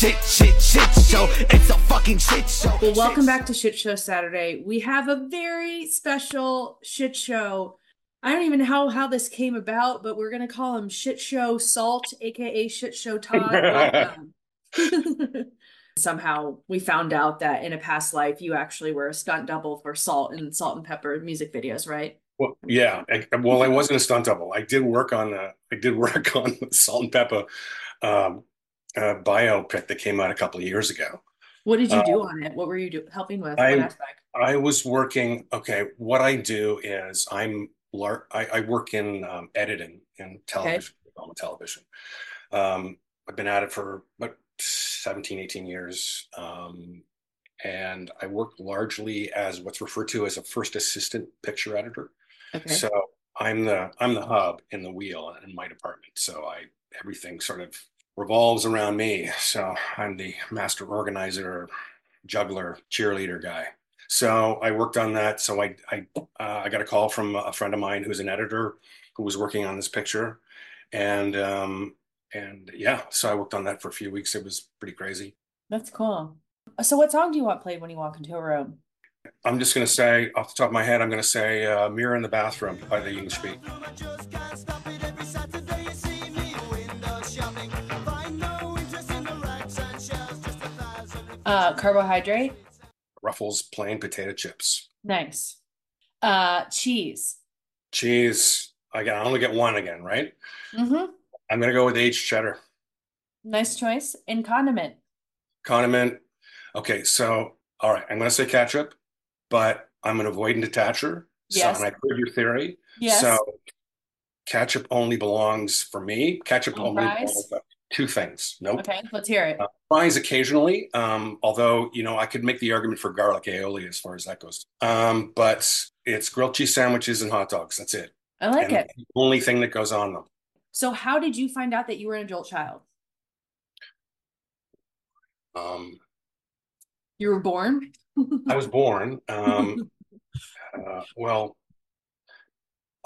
shit, shit, shit show. It's a fucking shit show. Well, welcome back to Shit Show Saturday. We have a very special shit show. I don't even know how, how this came about, but we're gonna call him Shit Show Salt, aka Shit Show Todd. Somehow we found out that in a past life you actually were a stunt double for Salt and Salt-N-Pepa music videos, right? Well, yeah. I, well, I wasn't a stunt double. I did work on uh, I did work on Salt-N-Pepa um, uh, biopic that came out a couple of years ago. What did you do on it? What were you do- helping with? I- I was working. Okay, what I do is I'm lar- I, I work in um, editing in television, film and television. Um, I've been at it for about 17, 18 years. Um, and I work largely as what's referred to as a first assistant picture editor. Okay. So I'm the I'm the hub in the wheel in my department. So I everything sort of revolves around me. So I'm the master organizer, juggler, cheerleader guy. So I worked on that. So I I uh, I got a call from a friend of mine who's an editor who was working on this picture, and um and yeah, so I worked on that for a few weeks. It was pretty crazy. That's cool. So what song do you want played when you walk into a room? I'm just gonna say off the top of my head, I'm gonna say uh, "Mirror in the Bathroom" by the English Beat. Uh carbohydrate? Ruffles plain potato chips. Nice. Uh cheese. Cheese. I got I only get one again, right? Mm-hmm. I'm gonna go with aged cheddar. Nice choice. And condiment. Condiment. Okay, so all right, I'm gonna say ketchup, but I'm an avoidant attacher. So Yes. and I heard your theory. Yes. So ketchup only belongs for me. Ketchup On only fries? belongs two things. Nope. Okay, let's hear it. Uh, fries occasionally, um, although you know I could make the argument for garlic aioli as far as that goes. Um, but it's grilled cheese sandwiches and hot dogs. That's it. I like and it. only thing that goes on them. So how did you find out that you were an adult child? Um, You were born? I was born. Um, uh, well,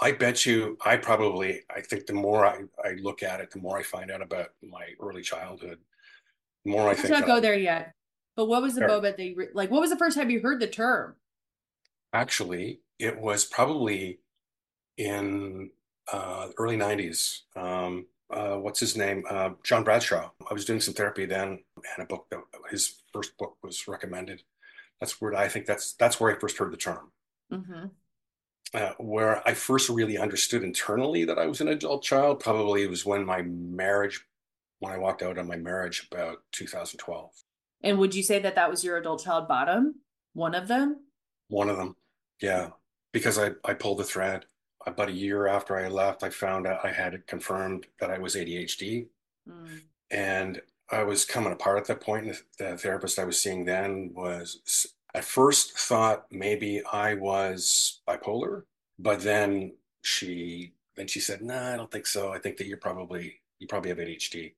I bet you. I probably. I think the more I, I look at it, the more I find out about my early childhood. The more I Let's think. not go there yet. But what was the Sure. moment that you re- like? What was the first time you heard the term? Actually, it was probably in uh, early 90s. Um, uh, what's his name? Uh, John Bradshaw. I was doing some therapy then, and a book that his first book was recommended. That's where I think that's that's where I first heard the term. Mm-hmm. Uh, where I first really understood internally that I was an adult child probably was when my marriage, when I walked out on my marriage about 2012. And would you say that that was your adult child bottom? One of them? One of them, yeah, because I, I pulled the thread. About a year after I left, I found out I had it confirmed that I was ADHD. Mm. And I was coming apart at that point. The therapist I was seeing then was at first thought maybe I was bipolar, but then she then she said, "No, I don't think so. I think that you're probably you probably have ADHD."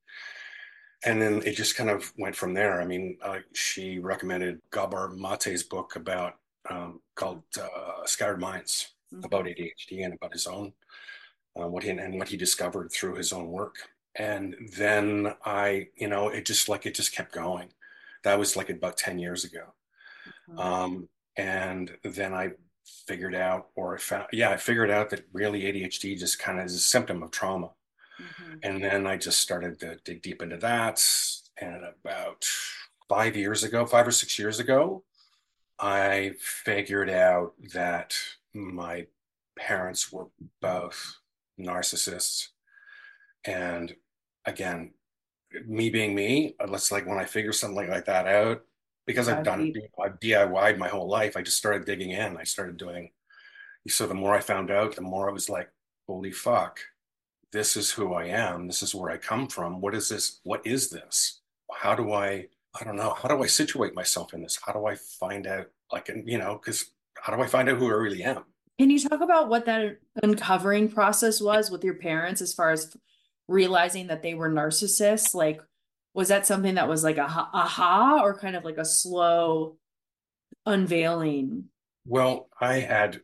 And then it just kind of went from there. I mean, uh, she recommended Gabor Mate's book about um, called uh, "Scattered Minds" about ADHD and about his own uh, what he and what he discovered through his own work. And then I, you know, it just like it just kept going. That was like about ten years ago. Um, and then I figured out, or I found, yeah, I figured out that really ADHD just kind of is a symptom of trauma. Mhm. And then I just started to dig deep into that. And about five years ago, five or six years ago, I figured out that my parents were both narcissists. And again, me being me, let's like when I figure something like that out, because I've done. I've DIY'd my whole life, I just started digging in. I started doing, so the more I found out, the more I was like, holy fuck, this is who I am. This is where I come from. What is this? What is this? How do I, I don't know, how do I situate myself in this? How do I find out, like, you know, because how do I find out who I really am? Can you talk about what that uncovering process was with your parents as far as realizing that they were narcissists? Like, was that something that was like a ha- aha or kind of like a slow unveiling? Well, I had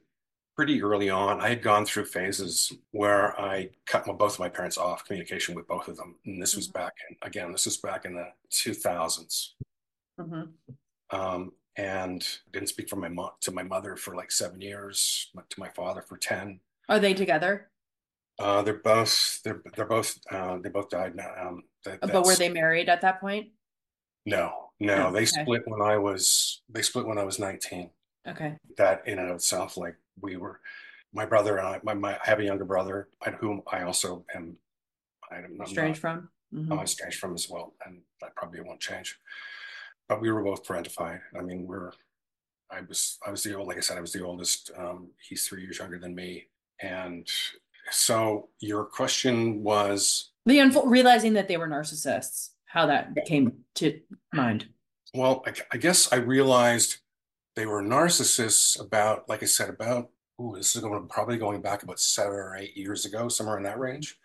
pretty early on. I had gone through phases where I cut my, both of my parents off communication with both of them. And this was Mm-hmm. back in, again, this was back in the 2000s. Mhm. Um, and didn't speak from my mom to my mother for like seven years, to my father for 10. Are they together? Uh, they're both, they're, they're both, uh, they both died now. Um, that, But were they married at that point? No, no, Oh, they okay. split when I was, they split when I was 19. Okay. that in and of itself, like we were, my brother and I, my, my, I have a younger brother, and whom I also am, I'm not, Strange from? Mhm. I'm estranged from as well, and that probably won't change. But we were both parentified. I mean, we're, I was, I was the old, like I said, I was the oldest. Um, he's three years younger than me, and so your question was, The unfo- realizing that they were narcissists, how that came to mind. well, I, I guess I realized they were narcissists about, like I said, about, ooh, this is going probably going back about seven or eight years ago, somewhere in that range.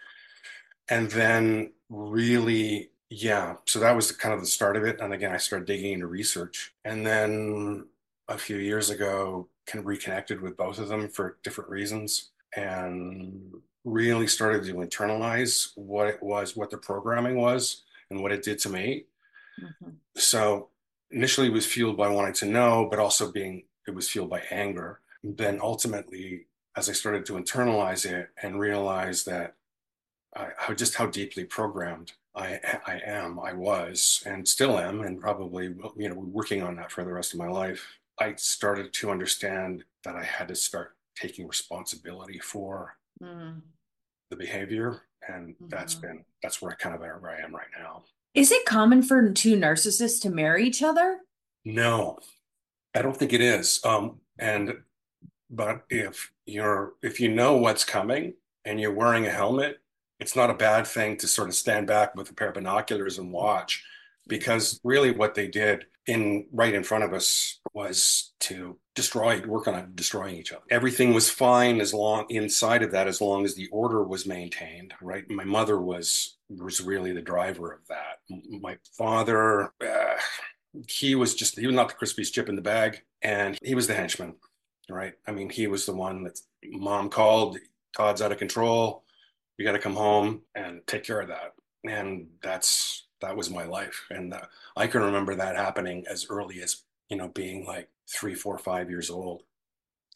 And then really, yeah, so that was kind of the start of it. And again, I started digging into research. And then a few years ago, kind of reconnected with both of them for different reasons and really started to internalize what it was, what the programming was, and what it did to me Mhm. so initially it was fueled by wanting to know but also being it was fueled by anger then ultimately as i started to internalize it and realize that i how just how deeply programmed i i am i was and still am and probably you know working on that for the rest of my life i started to understand that i had to start taking responsibility for Mhm. The behavior and that's Mhm. been that's where i kind of where i am right now Is it common for two narcissists to marry each other? No, I don't think it is. Um, and but if you're if you know what's coming and you're wearing a helmet, it's not a bad thing to sort of stand back with a pair of binoculars and watch, because really what they did in right in front of us was to destroy, work on destroying each other. Everything was fine as long inside of that, as long as the order was maintained. Right, my mother was was really the driver of that. My father. Uh, he was just he was not the crispiest chip in the bag and he was the henchman right i mean he was the one that mom called todd's out of control you got to come home and take care of that and that's that was my life and uh, i can remember that happening as early as you know being like three four five years old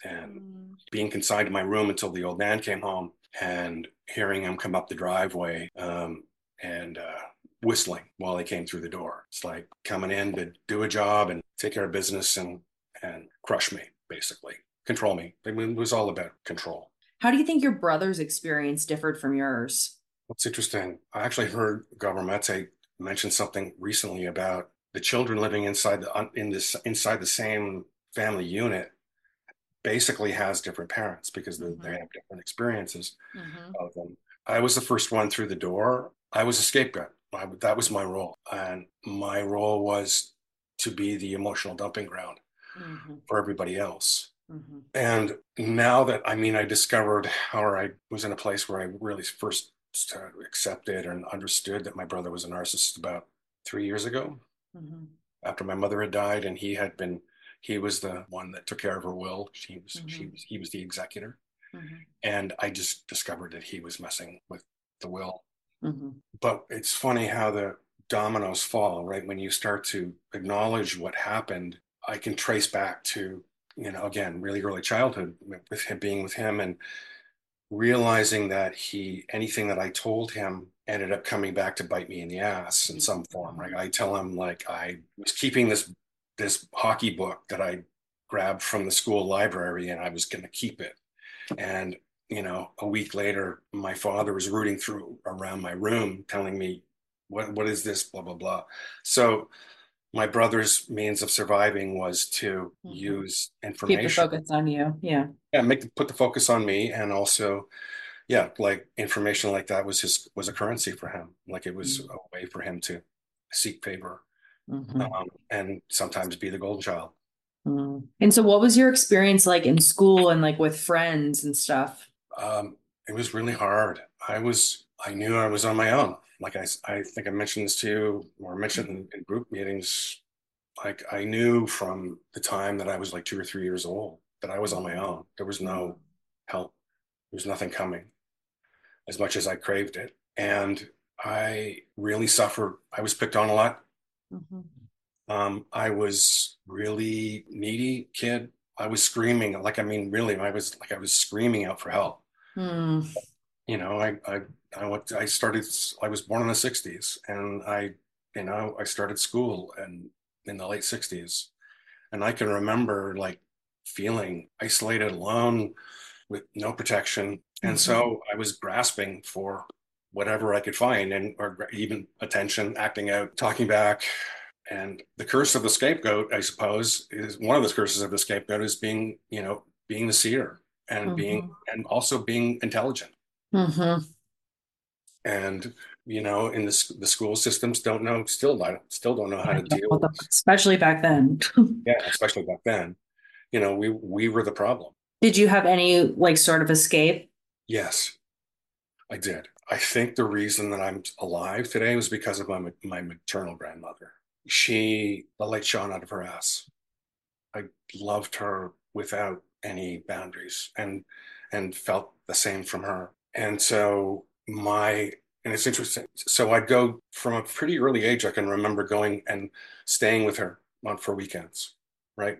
and Mm. being consigned to my room until the old man came home and hearing him come up the driveway um, and uh, whistling while he came through the door. It's like coming in to do a job and take care of business and and crush me, basically control me. It was all about control. How do you think your brother's experience differed from yours? What's interesting, I actually heard Gabor Mate mention something recently about the children living inside the in this inside the same family unit basically has different parents because they, they have different experiences Mhm. of them. I was the first one through the door. I was a scapegoat. I, that was my role, and my role was to be the emotional dumping ground Mhm. for everybody else. Mhm. And now that I mean, I discovered or I was in a place where I really first started accepted and understood that my brother was a narcissist about three years ago Mhm. after my mother had died, and he had been he was the one that took care of her will. She was she Mhm. was he was the executor, Mhm. and I just discovered that he was messing with the will. Mhm. But it's funny how the dominoes fall, right? When you start to acknowledge what happened, I can trace back to, you know, again, really early childhood with him being with him and realizing that he, anything that I told him ended up coming back to bite me in the ass in some form, right? I tell him like I was keeping this this hockey book that I grabbed from the school library and I was going to keep it. And you know, a week later, my father was rooting through around my room, telling me, "What what is this?" Blah blah blah. So, my brother's means of surviving was to Mhm. use Keep the information. focus on you. Yeah. Yeah, make the, put the focus on me, and also, yeah, like information like that was his was a currency for him. Like it was Mhm. a way for him to seek favor Mhm. um, and sometimes be the golden child. Mm. And so, what was your experience like in school and like with friends and stuff? Um, it was really hard. I was, I knew I was on my own. Like I, I think I mentioned this to you or mentioned in, in group meetings. Like I knew from the time that I was like two or three years old that I was on my own. There was no help. There was nothing coming as much as I craved it. And I really suffered. I was picked on a lot. Mhm. Um, I was really needy kid. I was screaming, like I mean, really, I was like I was screaming out for help. Hmm. You know, I I I went. I started. I was born in the '60s, and I, you know, I started school and in the late '60s, and I can remember like feeling isolated, alone, with no protection, and Mhm. so I was grasping for whatever I could find, and or even attention, acting out, talking back. And the curse of the scapegoat, I suppose, is one of the curses of the scapegoat is being, you know, being the seer and being Mhm. and also being intelligent. Mhm. And you know, in the the school systems don't know still not still don't know how to deal with Especially back then. yeah, especially back then. You know, we we were the problem. Did you have any like sort of escape? Yes, I did. I think the reason that I'm alive today was because of my my maternal grandmother. She the light shone out of her ass. I loved her without any boundaries and and felt the same from her. And so my and it's interesting. So I'd go from a pretty early age. I can remember going and staying with her for weekends, right?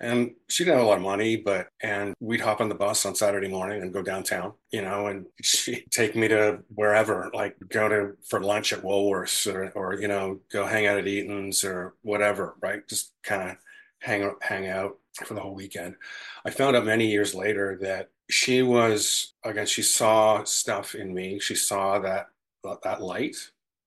And she didn't have a lot of money, but and we'd hop on the bus on Saturday morning and go downtown, you know, and she'd take me to wherever, like go to for lunch at Woolworths or or you know go hang out at Eaton's or whatever, right? Just kind of hang out, hang out for the whole weekend. I found out many years later that she was again. She saw stuff in me. She saw that that light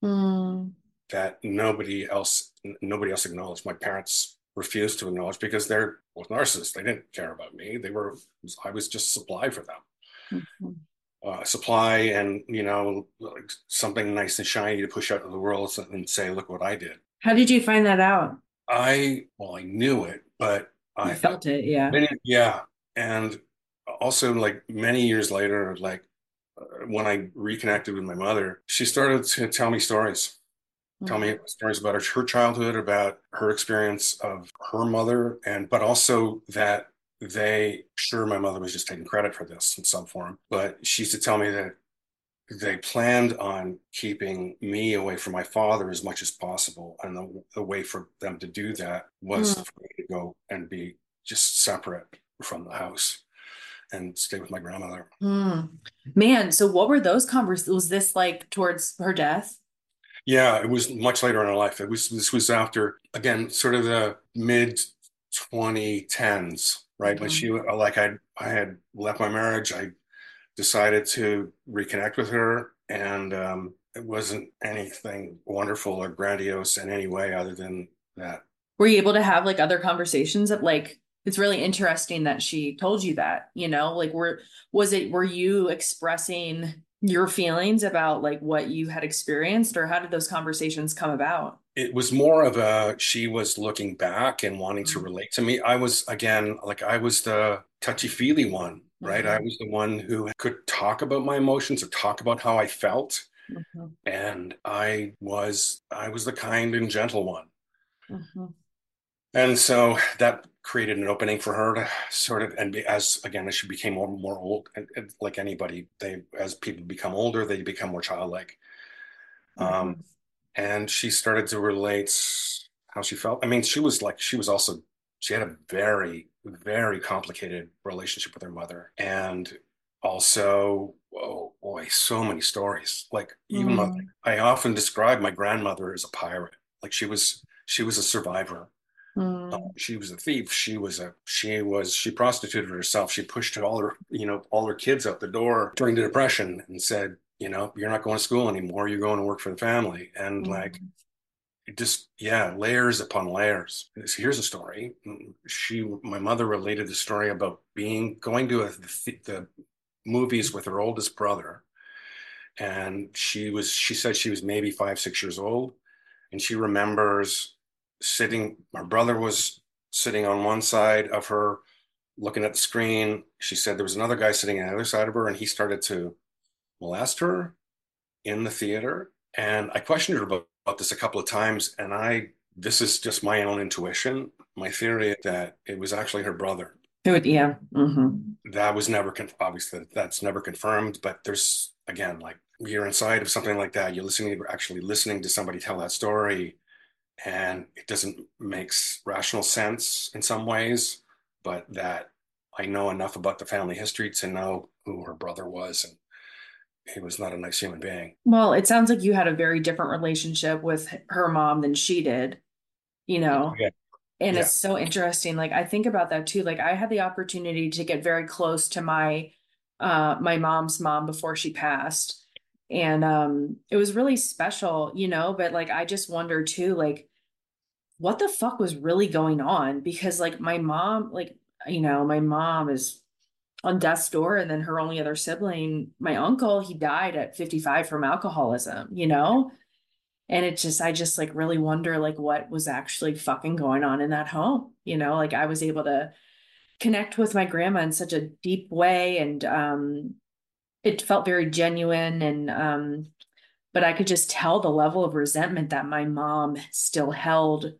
Hmm. that nobody else nobody else acknowledged. My parents refused to acknowledge because they're both narcissists. They didn't care about me. They were I was just supply for them. Mhm. Uh, supply and you know like something nice and shiny to push out into the world and say, look what I did. How did you find that out? I well, I knew it, but You I felt it, yeah. yeah, and also like many years later, like uh, when I reconnected with my mother, she started to tell me stories. Tell me stories about her, her childhood, about her experience of her mother, and but also that they sure my mother was just taking credit for this in some form, but she used to tell me that they planned on keeping me away from my father as much as possible, and the, the way for them to do that was Mm. for me to go and be just separate from the house and stay with my grandmother. Hmm. Man, so what were those conversations? Was this like towards her death? Yeah, it was much later in her life. It was this was after again, sort of the mid 2010s, right? When Mhm. she like I I had left my marriage, I decided to reconnect with her, and um, it wasn't anything wonderful or grandiose in any way other than that. Were you able to have like other conversations of like it's really interesting that she told you that, you know, like were was it were you expressing your feelings about like what you had experienced or how did those conversations come about? It was more of a she was looking back and wanting to Mhm. relate to me. I was again like I was the touchy-feely one, right? I Mhm. was the one who could talk about my emotions or talk about how I felt. Mhm. and I was I was the kind and gentle one. Mhm. And so that created an opening for her to sort of and be, as again as she became more more old and, and like anybody they as people become older they become more childlike. Um, Mhm. and she started to relate how she felt. I mean, she was like she was also she had a very very complicated relationship with her mother and also oh boy so many stories like even my, Mm. I often describe my grandmother as a pirate like she was she was a survivor Mm. Uh, she was a thief. She was a she was she prostituted herself. She pushed all her you know all her kids out the door during the depression and said you know you're not going to school anymore. You're going to work for the family. And like Mhm. just yeah layers upon layers. So here's a story. She my mother related the story about being going to a, the, the movies with her oldest brother. And she was she said she was maybe five six years old. And she remembers sitting her brother was sitting on one side of her looking at the screen. She said there was another guy sitting on the other side of her and he started to molest her in the theater. And i questioned her about, about this a couple of times and i this is just my own intuition. My theory that it was actually her brother. It yeah. hmm That was never con- obviously that's never confirmed, but there's again like you're inside of something like that. You're listening, actually listening to somebody tell that story, and it doesn't make rational sense in some ways, but that I know enough about the family history to know who her brother was, and he was not a nice human being. Well, it sounds like you had a very different relationship with her mom than she did, you know? Yeah. And Yeah. it's so interesting. Like I think about that too. Like I had the opportunity to get very close to my uh my mom's mom before she passed. And um it was really special, you know, but like I just wonder too, like what the fuck was really going on? Because like my mom, like, you know, my mom is on death's door, and then her only other sibling, my uncle, he died at 55 from alcoholism, you know? And it just, I just like really wonder like what was actually fucking going on in that home, you know? Like I was able to connect with my grandma in such a deep way and um it felt very genuine and um but I could just tell the level of resentment that my mom still held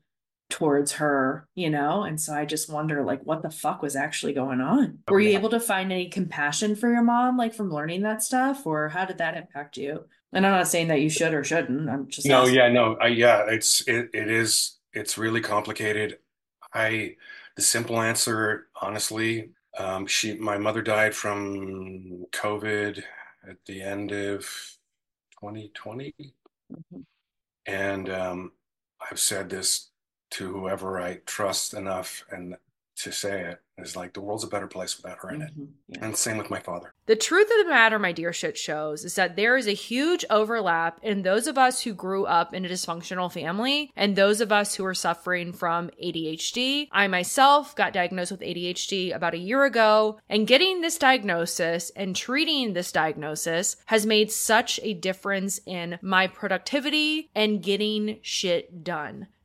towards her, you know? And so I just wonder like what the fuck was actually going on? Were you able to find any compassion for your mom like from learning that stuff or how did that impact you? And I'm not saying that you should or shouldn't. I'm just No, asking. yeah, no, I, yeah, it's it, it is it's really complicated. I the simple answer, honestly, um, she my mother died from COVID at the end of 2020, Mhm. and um, I've said this to whoever I trust enough and to say it is like the world's a better place without her in it. Mhm. Yeah. And same with my father. The truth of the matter, my dear shit shows, is that there is a huge overlap in those of us who grew up in a dysfunctional family and those of us who are suffering from ADHD. I myself got diagnosed with ADHD about a year ago, and getting this diagnosis and treating this diagnosis has made such a difference in my productivity and getting shit done.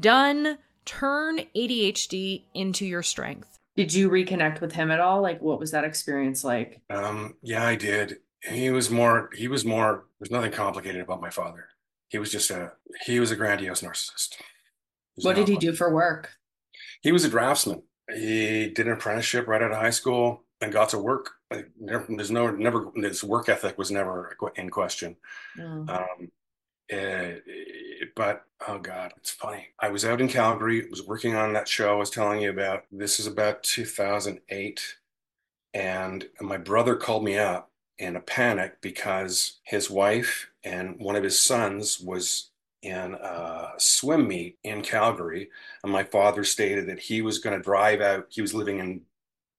Done. Turn ADHD into your strength. Did you reconnect with him at all? Like what was that experience like? Um, yeah, I did. He was more, he was more, there's nothing complicated about my father. He was just a, he was a grandiose narcissist. What did he do for work? He was a draftsman. He did an apprenticeship right out of high school and got to work. Like, there's no, never, his work ethic was never in question. Mm. Um, eh, but oh god, it's funny. I was out in Calgary, was working on that show I was telling you about. This is about 2008, and my brother called me up in a panic because his wife and one of his sons was in a swim meet in Calgary, and my father stated that he was going to drive out. He was living in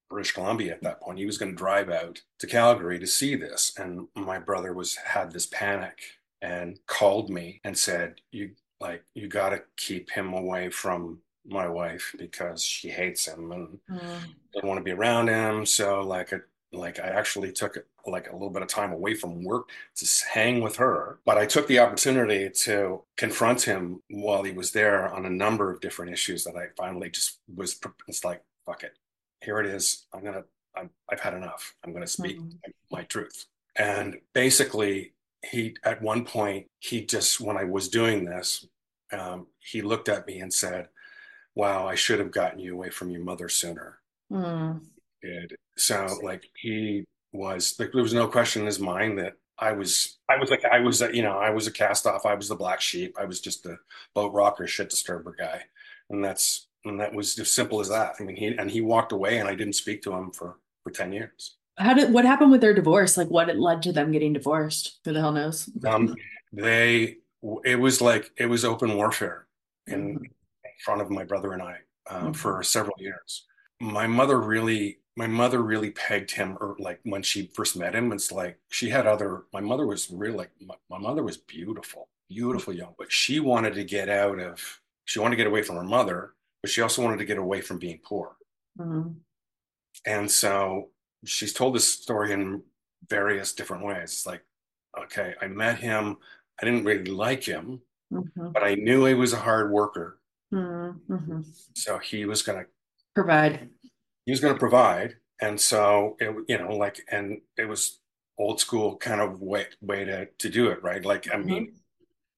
British Columbia at that point. He was going to drive out to Calgary to see this, and my brother was had this panic and called me and said, "You like you got to keep him away from my wife because she hates him and Mm. doesn't want to be around him." So like a like I actually took like a little bit of time away from work to hang with her, but I took the opportunity to confront him while he was there on a number of different issues that I finally just was it's like fuck it, here it is. I'm gonna I'm, I've had enough. I'm gonna speak Mhm. my truth. And basically, he at one point he just when I was doing this, um, he looked at me and said, "Wow, I should have gotten you away from your mother sooner." Mm. Did so like he was like there was no question in his mind that I was I was like I was a, you know I was a cast off. I was the black sheep. I was just the boat rocker, shit disturber guy, and that's and that was as simple as that. I mean, he and he walked away, and I didn't speak to him for for ten years. How did what happened with their divorce? Like what it led to them getting divorced? Who the hell knows? Um, they it was like it was open warfare in, Mhm. front of my brother and I uh, Mhm. for several years. My mother really my mother really pegged him or like when she first met him it's like she had other my mother was really like my, my mother was beautiful beautiful young but she wanted to get out of she wanted to get away from her mother but she also wanted to get away from being poor Mhm. and so she's told this story in various different ways It's like okay i met him i didn't really like him Mhm. but i knew he was a hard worker Mhm. Mhm. so he was going to Provide. he was going to provide and so it you know like and it was old school kind of way way to to do it right like i mean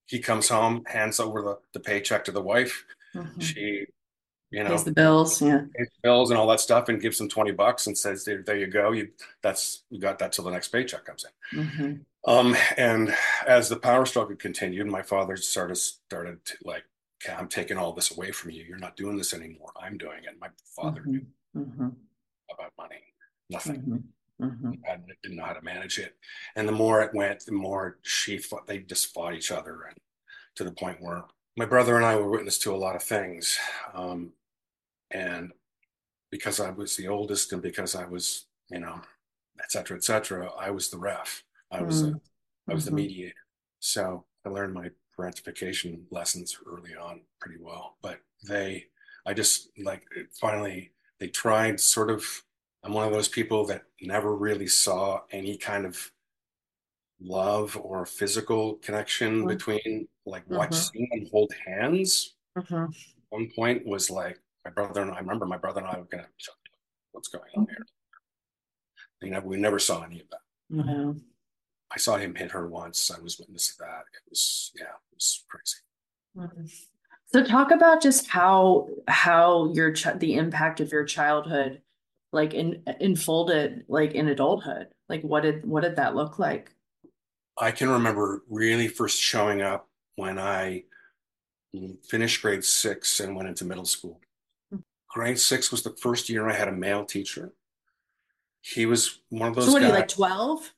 he comes home hands over the, the paycheck to the wife Mhm. she you know Pays the bills. Yeah. pays bills and all that stuff and gives them 20 bucks and says there, there you go you that's you got that till the next paycheck comes in Mhm. um and as the power struggle continued my father sort of started to like i'm taking all this away from you you're not doing this anymore i'm doing it my father knew Mhm. Mhm. about money nothing Mhm. Mhm. I didn't know how to manage it. And the more it went, the more she fought, they just fought each other and to the point where my brother and I were witness to a lot of things. Um, and because I was the oldest and because I was, you know, et cetera, et cetera, I was the ref. I was, Mm. a, I was the Mhm. mediator. So I learned my parentification lessons early on pretty well, but they, I just like finally, they tried sort of I'm one of those people that never really saw any kind of love or physical connection Mhm. between like watch Mhm. them hold hands. Mhm. One point was like my brother and I remember my brother and I were gonna what's going on here. You know, we never saw any of that. Wow. I saw him hit her once. I was witness to that. It was yeah, it was crazy. Mhm. So talk about just how how your ch the impact of your childhood like in enfolded like in adulthood. Like what did what did that look like? I can remember really first showing up when I finished grade six and went into middle school. Grade six was the first year I had a male teacher. He was one of those So what are you like 12?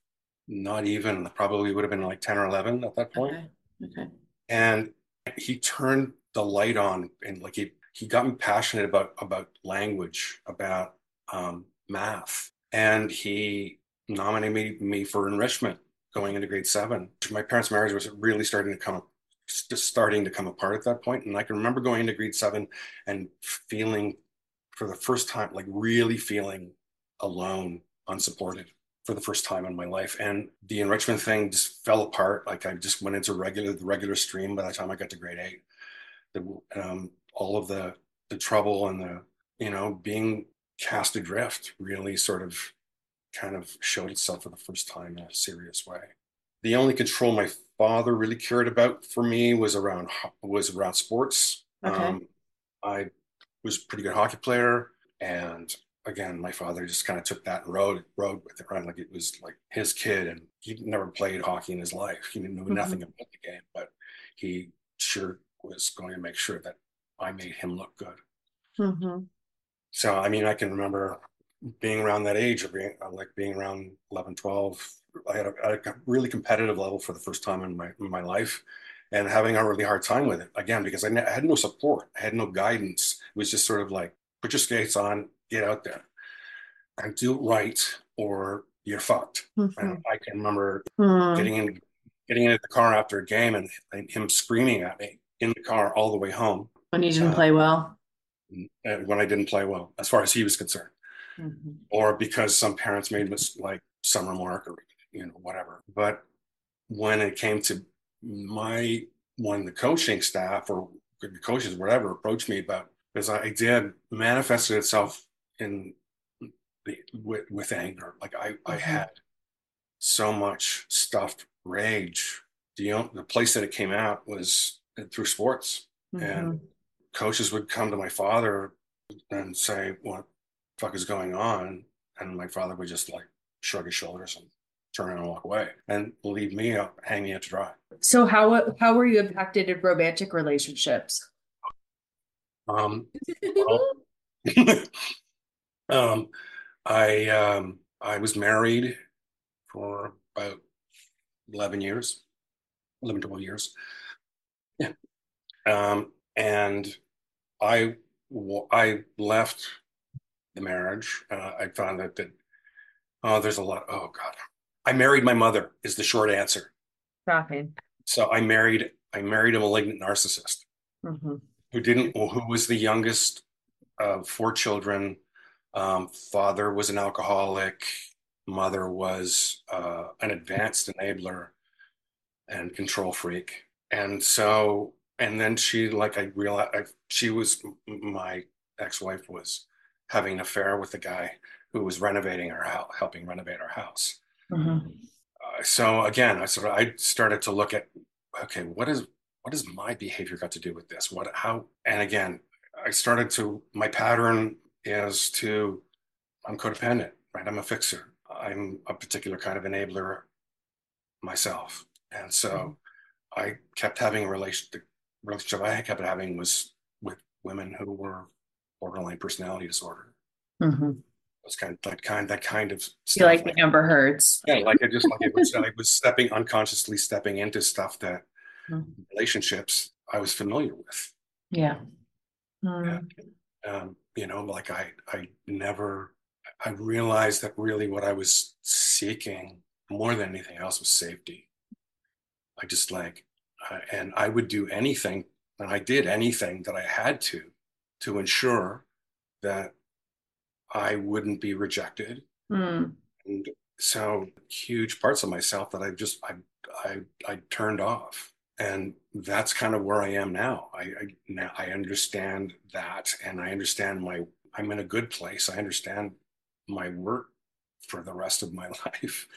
not even, probably would have been like 10 or 11 at that point. Okay. Okay. And he turned the light on and like he, he got me passionate about, about language, about um, math. And he nominated me, me for enrichment going into grade seven. My parents' marriage was really starting to come just starting to come apart at that point. And I can remember going into grade seven and feeling for the first time, like really feeling alone, unsupported for the first time in my life. And the enrichment thing just fell apart. Like I just went into regular the regular stream by the time I got to grade eight. The um, all of the the trouble and the you know being cast adrift really sort of kind of showed itself for the first time in a serious way. The only control my father really cared about for me was around was around sports. Okay. Um, I was a pretty good hockey player, and again, my father just kind of took that and rode rode with it, right? Like it was like his kid, and he never played hockey in his life. He knew Mhm. nothing about the game, but he sure was going to make sure that I made him look good. Mhm. So, I mean, I can remember being around that age, or being uh, like being around 11, 12. I had a, a really competitive level for the first time in my in my life, and having a really hard time with it again because I, had no support, I had no guidance. It was just sort of like put your skates on, get out there, and do it right, or you're fucked. Mhm. And I can remember Mhm. getting in, getting into the car after a game, and, and him screaming at me in the car all the way home When you didn't Uh, play well. uh, when I didn't play well, as far as he was concerned. Mhm. or because some parents made mis- like some remark or you know whatever but when it came to my when the coaching staff or the coaches whatever approached me about because i did manifested itself in the with, with anger like i i Mhm. had so much stuffed rage the, on- the place that it came out was through sports and Mhm. coaches would come to my father and say, What the fuck is going on? And my father would just like shrug his shoulders and turn around and walk away and leave me up hanging out to dry. So how how were you impacted in romantic relationships? Um, well, um, I um, I was married for about 11 years, 11, 12 years. Yeah. Um, and I I left the marriage. Uh, I found that that oh, there's a lot. Oh God, I married my mother is the short answer. Shocking. So I married I married a malignant narcissist Mm-hmm. who didn't who was the youngest of four children. Um, father was an alcoholic. Mother was uh, an advanced enabler and control freak. And so, and then she, like, I realized I, she was my ex-wife was having an affair with the guy who was renovating our house, helping renovate our house. Mm-hmm. Uh, so again, I sort of I started to look at, okay, what is what does my behavior got to do with this? What how? And again, I started to my pattern is to I'm codependent, right? I'm a fixer. I'm a particular kind of enabler myself, and so I kept having a relation. The relationship I kept having was with women who were borderline personality disorder. Mm-hmm. It was kind of that kind that kind of You stuff. like the Amber Heards. yeah, like I just like it was I was stepping unconsciously stepping into stuff that Mhm. relationships I was familiar with. Yeah. Mm. Um, you know, like I I never I realized that really what I was seeking more than anything else was safety. I just like uh, and I would do anything and I did anything that I had to to ensure that I wouldn't be rejected Mm. and so huge parts of myself that I just I I I turned off, and that's kind of where I am now. I, I now I understand that, and I understand my I'm in a good place. I understand my work for the rest of my life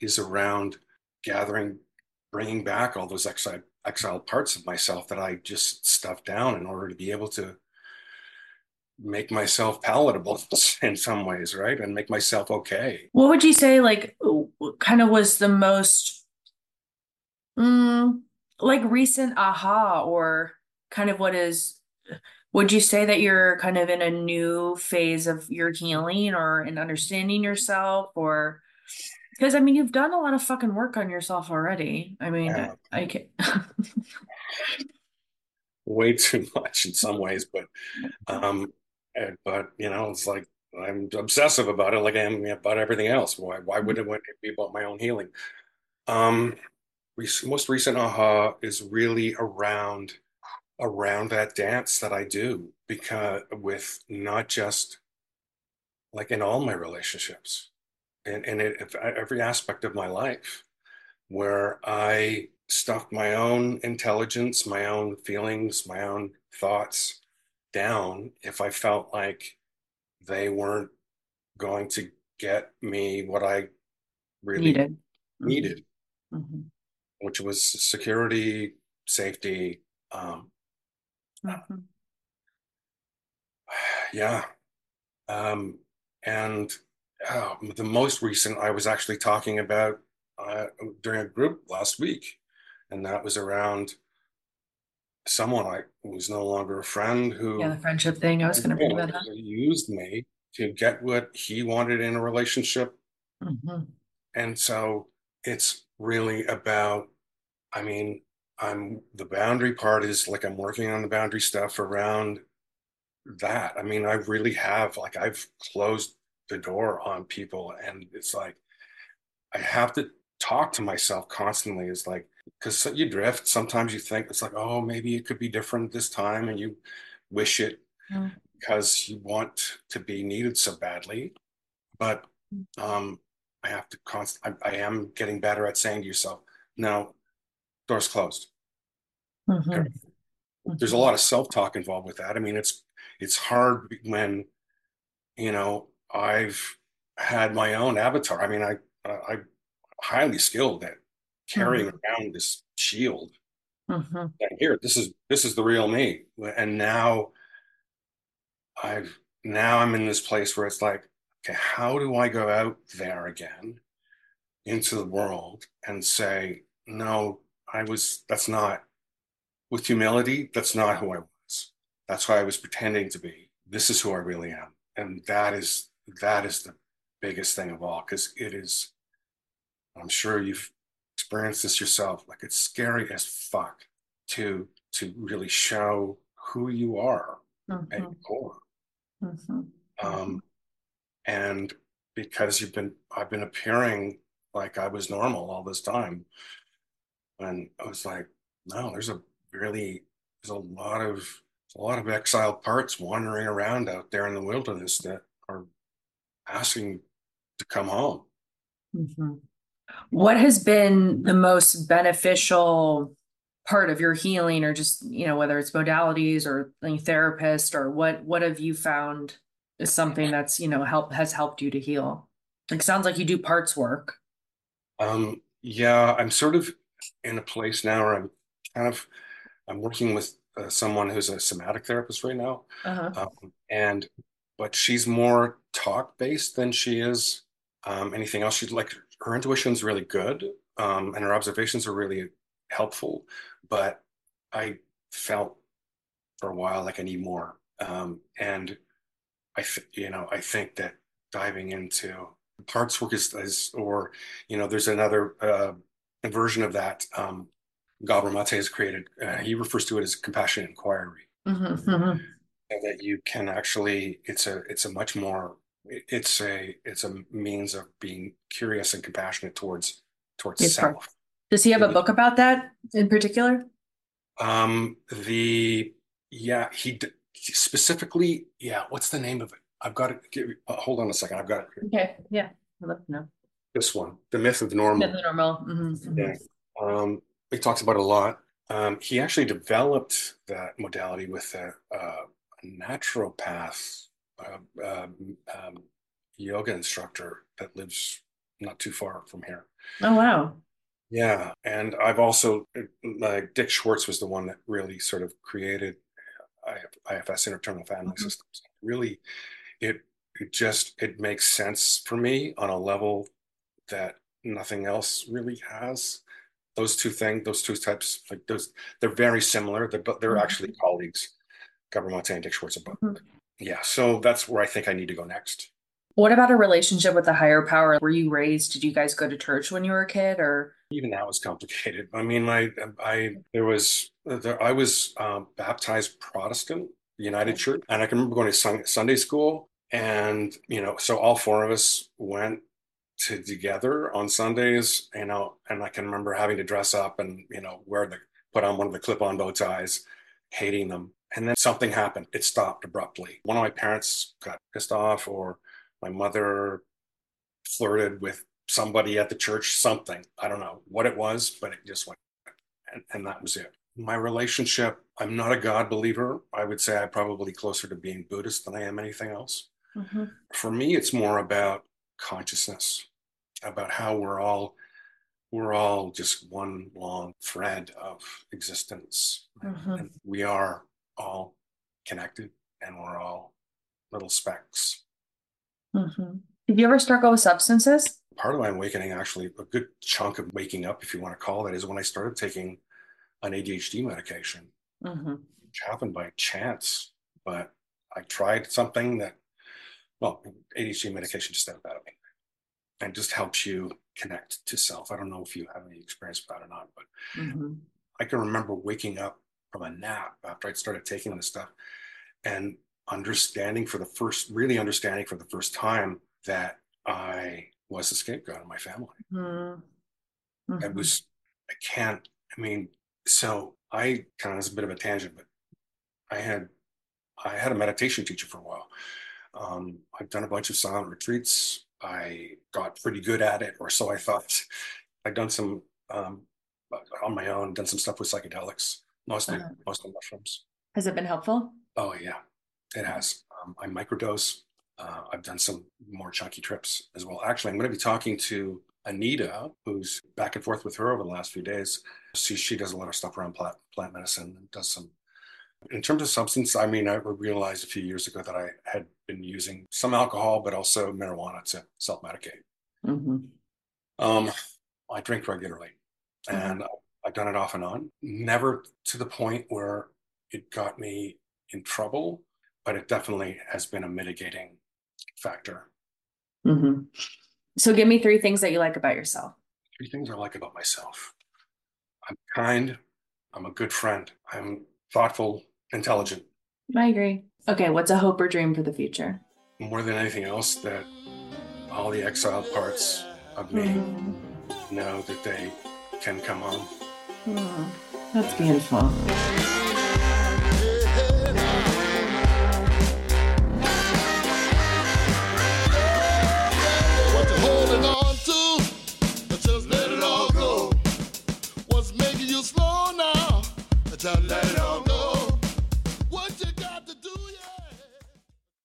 is around gathering, bringing back all those exiled exiled parts of myself that I just stuffed down in order to be able to make myself palatable in some ways, right? And make myself okay. What would you say, like, kind of was the most, mm, like, recent aha, or kind of what is, would you say that you're kind of in a new phase of your healing or in understanding yourself, or because I mean, you've done a lot of fucking work on yourself already. I mean, Yeah. I can. way too much in some ways, but um, eh, but you know, it's like I'm obsessive about it, like I am about everything else. Why why would it, would it be about my own healing? Um, most recent aha is really around around that dance that I do because with not just like in all my relationships and and it, every aspect of my life where I stuffed my own intelligence, my own feelings, my own thoughts down if I felt like they weren't going to get me what I really Needed. needed, Mhm. which was security, safety. Um, Mhm. yeah. Um, and uh, the most recent, I was actually talking about uh, during a group last week, and that was around someone I was no longer a friend who Yeah, the friendship thing. I was going to bring that up. used me to get what he wanted in a relationship. Mhm. And so it's really about, I mean, I'm the boundary part is like I'm working on the boundary stuff around that. I mean, I really have like I've closed the door on people and it's like I have to talk to myself constantly. Is like because you drift. Sometimes you think it's like, oh, maybe it could be different this time, and you wish it Mm. because you want to be needed so badly. But um, I have to const. I, I am getting better at saying to yourself, no, doors closed. Mhm. There's a lot of self-talk involved with that. I mean, it's it's hard when you know I've had my own avatar. I mean, I I'm highly skilled at carrying around this shield. Mhm. saying, here this is this is the real me. And now i've now i'm in this place where it's like okay how do i go out there again into the world and say no i was that's not with humility that's not who i was. That's why i was pretending to be. This is who i really am. And that is that is the biggest thing of all because it is i'm sure you've experienced this yourself like it's scary as fuck to to really show who you are at your core Mhm. um And because you've been, I've been appearing like I was normal all this time. And I was like, no, there's a really, there's a lot of, a lot of exiled parts wandering around out there in the wilderness that are asking to come home. Mhm. What has been the most beneficial part of your healing or just, you know, whether it's modalities or any therapist or what what have you found is something that's, you know, help has helped you to heal? Like sounds like you do parts work. Um, yeah, I'm sort of in a place now where I'm kind of I'm working with uh, someone who's a somatic therapist right now, Uh-huh. um, and but she's more talk based than she is um, anything else. She's like her intuition is really good, um, and her observations are really helpful. But I felt for a while like I need more, um, and I th- you know I think that diving into parts work is, is or you know there's another uh, version of that. Um, Gabor Mate has created. Uh, he refers to it as compassionate inquiry Mhm, mhm. and that you can actually it's a it's a much more it's a it's a means of being curious and compassionate towards towards Yes, self Does he have a book about that in particular? um the yeah he d- specifically yeah what's the name of it i've got it give, uh, hold on a second i've got it here. Okay, yeah. I'd love to know. this one the myth of the normal Yeah, the normal. mhm, mhm. Yeah. Um, he talks about it a lot. Um, he actually developed that modality with a, a naturopath uh, um, um, yoga instructor that lives not too far from here. Oh wow. Yeah, and I've also like Dick Schwartz was the one that really sort of created IFS Internal Family Mhm. Systems. Really, it it just it makes sense for me on a level that nothing else really has. Those two things, those two types, like those, they're very similar. They're but they're Mhm. actually colleagues. Gabor Mate and Dick Schwartz are both. Mhm. Yeah, so that's where I think I need to go next. What about a relationship with a higher power? Were you raised, did you guys go to church when you were a kid or? even that was complicated. I mean, my I there was there, I was um, baptized Protestant, United Church, and I can remember going to sun, Sunday school, and you know, so all four of us went to together on Sundays, you know, and I can remember having to dress up and you know wear the put on one of the clip-on bow ties, hating them, and then something happened. It stopped abruptly. One of my parents got pissed off, or my mother flirted with somebody at the church, something. I don't know what it was, but it just went, and, and that was it. My relationship, I'm not a God believer. I would say I'm probably closer to being Buddhist than I am anything else. Mhm. For me, it's more about consciousness, about how we're all we're all just one long thread of existence. Mhm. And we are all connected and we're all little specks. Mhm. Did you ever struggle with substances? part of my awakening, actually, a good chunk of waking up, if you want to call that, is when I started taking an ADHD medication, Mhm. which happened by chance. But I tried something that, well, ADHD medication just did it about me and just helps you connect to self. I don't know if you have any experience with that or not, but Mhm. I can remember waking up from a nap after I'd started taking this stuff and understanding for the first, really understanding for the first time that I was the scapegoat in my family. Mhm. I was, I can't, I mean, so I kind of, it's a bit of a tangent, but I had, I had a meditation teacher for a while. Um, I've done a bunch of silent retreats. I got pretty good at it, or so I thought. I'd done some um, on my own, done some stuff with psychedelics, mostly, Uh-huh. mostly mushrooms. Has it been helpful? Oh yeah, it has. Um, I microdose. Uh, I've done some more chunky trips as well. Actually, I'm going to be talking to Anita, who's back and forth with her over the last few days. She she does a lot of stuff around plant plant medicine and does some. In terms of substance, I mean, I realized a few years ago that I had been using some alcohol, but also marijuana to self medicate. Mhm. Um, I drink regularly, and I've done it off and on. Never to the point where it got me in trouble, but it definitely has been a mitigating factor. Mhm. So give me three things that you like about yourself. Three things I like about myself: I'm kind, I'm a good friend, I'm thoughtful, intelligent. I agree. Okay, what's a hope or dream for the future? more than anything else that all the exiled parts of me Mhm. know that they can come home. That's beautiful. Let it all go. What's making you slow now? Let it